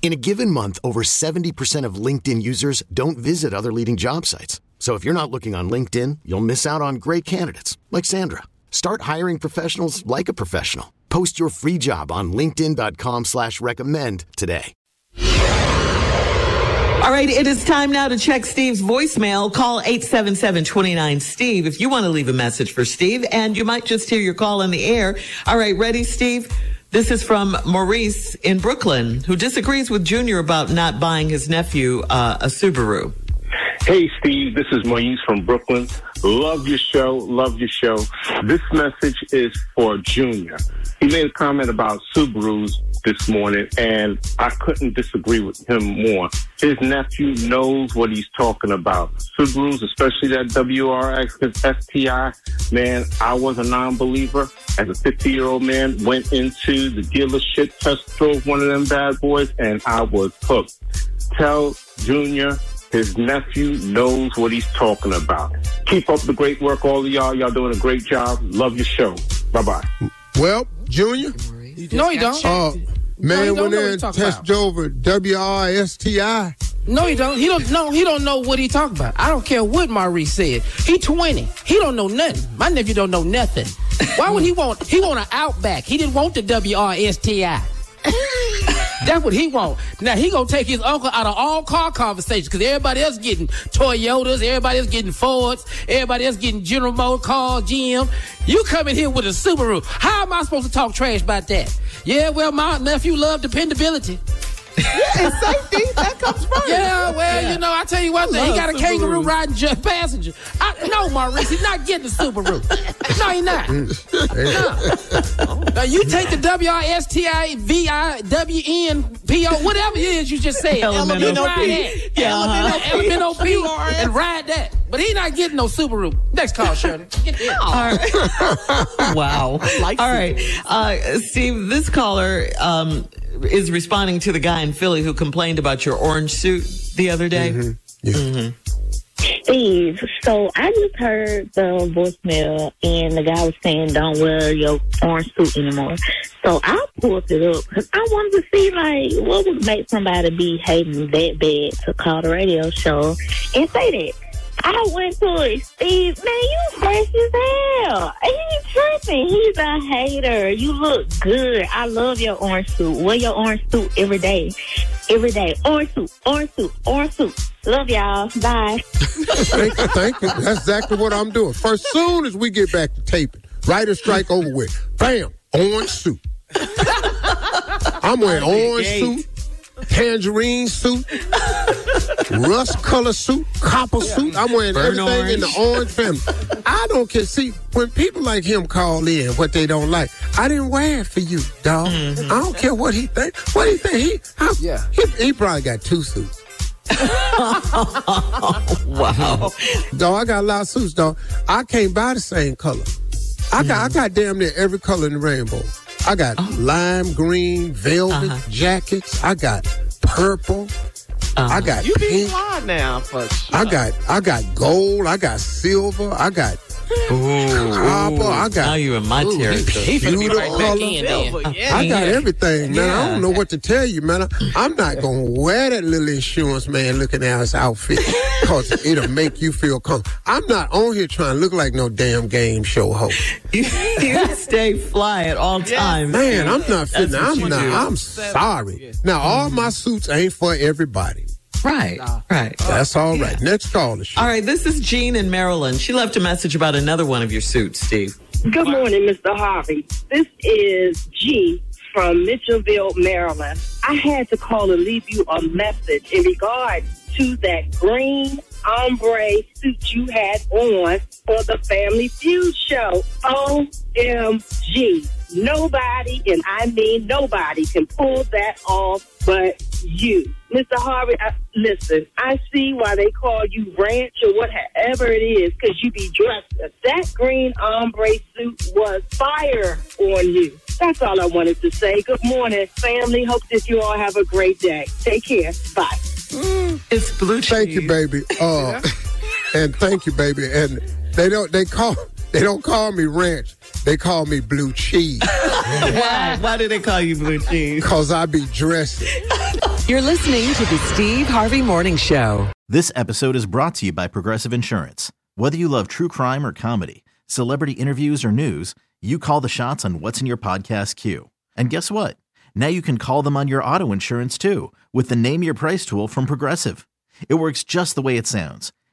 In a given month, over 70% of LinkedIn users don't visit other leading job sites. So if you're not looking on LinkedIn, you'll miss out on great candidates like Sandra. Start hiring professionals like a professional. Post your free job on LinkedIn.com slash recommend today. All right, it is time now to check Steve's voicemail. Call 877-29-STEVE if you want to leave a message for Steve, and you might just hear your call in the air. All right, ready, Steve? This is from Maurice in Brooklyn, who disagrees with Junior about not buying his nephew uh, a Subaru. Hey, Steve, this is Maurice from Brooklyn. Love your show. Love your show. This message is for Junior. He made a comment about Subarus this morning, and I couldn't disagree with him more. His nephew knows what he's talking about. Subarus, especially that WRX STI, man, I was a non-believer. As a 50 year old man, went into the dealership, test drove one of them bad boys, and I was hooked. Tell Junior his nephew knows what he's talking about. Keep up the great work, all of y'all. Y'all doing a great job. Love your show. Bye bye. Well, Junior. No, you don't. Uh, man, No, he don't went know what there he and test about. drove a WRSTI. No, he don't. He don't know. He don't know what he talking about. I don't care what Maurice said. He twenty. He don't know nothing. My nephew don't know nothing. Why would he want? He want an Outback. He didn't want the WRSTI. That's what he want. Now he gonna take his uncle out of all car conversations because everybody else getting Toyotas, everybody else getting Fords, everybody else getting General Motors cars, GM. You come in here with a Subaru. How am I supposed to talk trash about that? Yeah, well, my nephew love dependability. yeah, and safety that comes first. Yeah, well, you know, I tell you one thing. He got a love kangaroo Subarus. riding just passenger. I, no, Maurice, he's not getting the Subaru. No, he not. No. Now, you take the WRSTI, VI, WNPO, whatever it is you just said. LMNOP. You ride that. Yeah, uh-huh. LMNOP, and ride that. But he not getting no Subaru. Next call, Shirley. Get there. All right. wow. like All right. Uh, Steve, this caller um, is responding to the guy in Philly who complained about your orange suit the other day. Yeah. Mm-hmm. Steve, so I just heard the voicemail and the guy was saying don't wear your orange suit anymore. So I pulled it up because I wanted to see like what would make somebody be hating that bad to call the radio show and say that. I went to it, Steve. Man, you fresh as hell. He tripping. He's a hater. You look good. I love your orange suit. Wear your orange suit every day. Every day. Orange suit, orange suit, orange suit. Love y'all. Bye. thank you, thank you. That's exactly what I'm doing. First, soon as we get back to taping, writer strike over with. Bam, orange suit. I'm wearing orange suit, tangerine suit, rust color suit, copper suit. I'm wearing Burnt everything in the orange family. I don't care. See, when people like him call in what they don't like, I didn't wear it for you, dog. I don't care what he think. What he think? He, I, Yeah. he, he probably got two suits. Wow. Dog, I got a lot of suits, dog. I can't buy the same color. I got I got damn near every color in the rainbow. I got lime green velvet Uh-huh. jackets. I got purple. I got You be pink. fly now, for I got I got gold. I got silver. I got Ooh, ah, copper. I got now you in my Ooh, territory. He finna be Beautiful right back in then. Silver, yeah. I got everything, man. I don't know what to tell you, man. I, I'm not gonna wear that little insurance man looking ass outfit because it'll make you feel comfortable. I'm not on here trying to look like no damn game show host. you stay fly at all times. Man, I'm not fitting. I'm not. do. I'm sorry. Now, all my suits ain't for everybody. Right, right. That's all right. Next call. All right, this is Jean in Maryland. She left a message about another one of your suits, Steve. Good morning, Mr. Harvey. This is G from Mitchellville, Maryland. I had to call and leave you a message in regard to that green ombre suit you had on for the Family Feud show. OMG. Nobody, and I mean nobody, can pull that off but you. Mr. Harvey, I, listen, I see why they call you ranch or whatever it is, because you be dressed. That green ombre suit was fire on you. That's all I wanted to say. Good morning, family. Hope that you all have a great day. Take care. Bye. It's blue cheese. Thank you, baby. Uh, and thank you, baby. And they don't they call they don't call me ranch. They call me blue cheese. Why? Why do they call you blue cheese? Cause I be dressing. You're listening to the Steve Harvey Morning Show. This episode is brought to you by Progressive Insurance. Whether you love true crime or comedy, celebrity interviews or news, you call the shots on what's in your podcast queue. And guess what? Now you can call them on your auto insurance too with the Name Your Price tool from Progressive. It works just the way it sounds.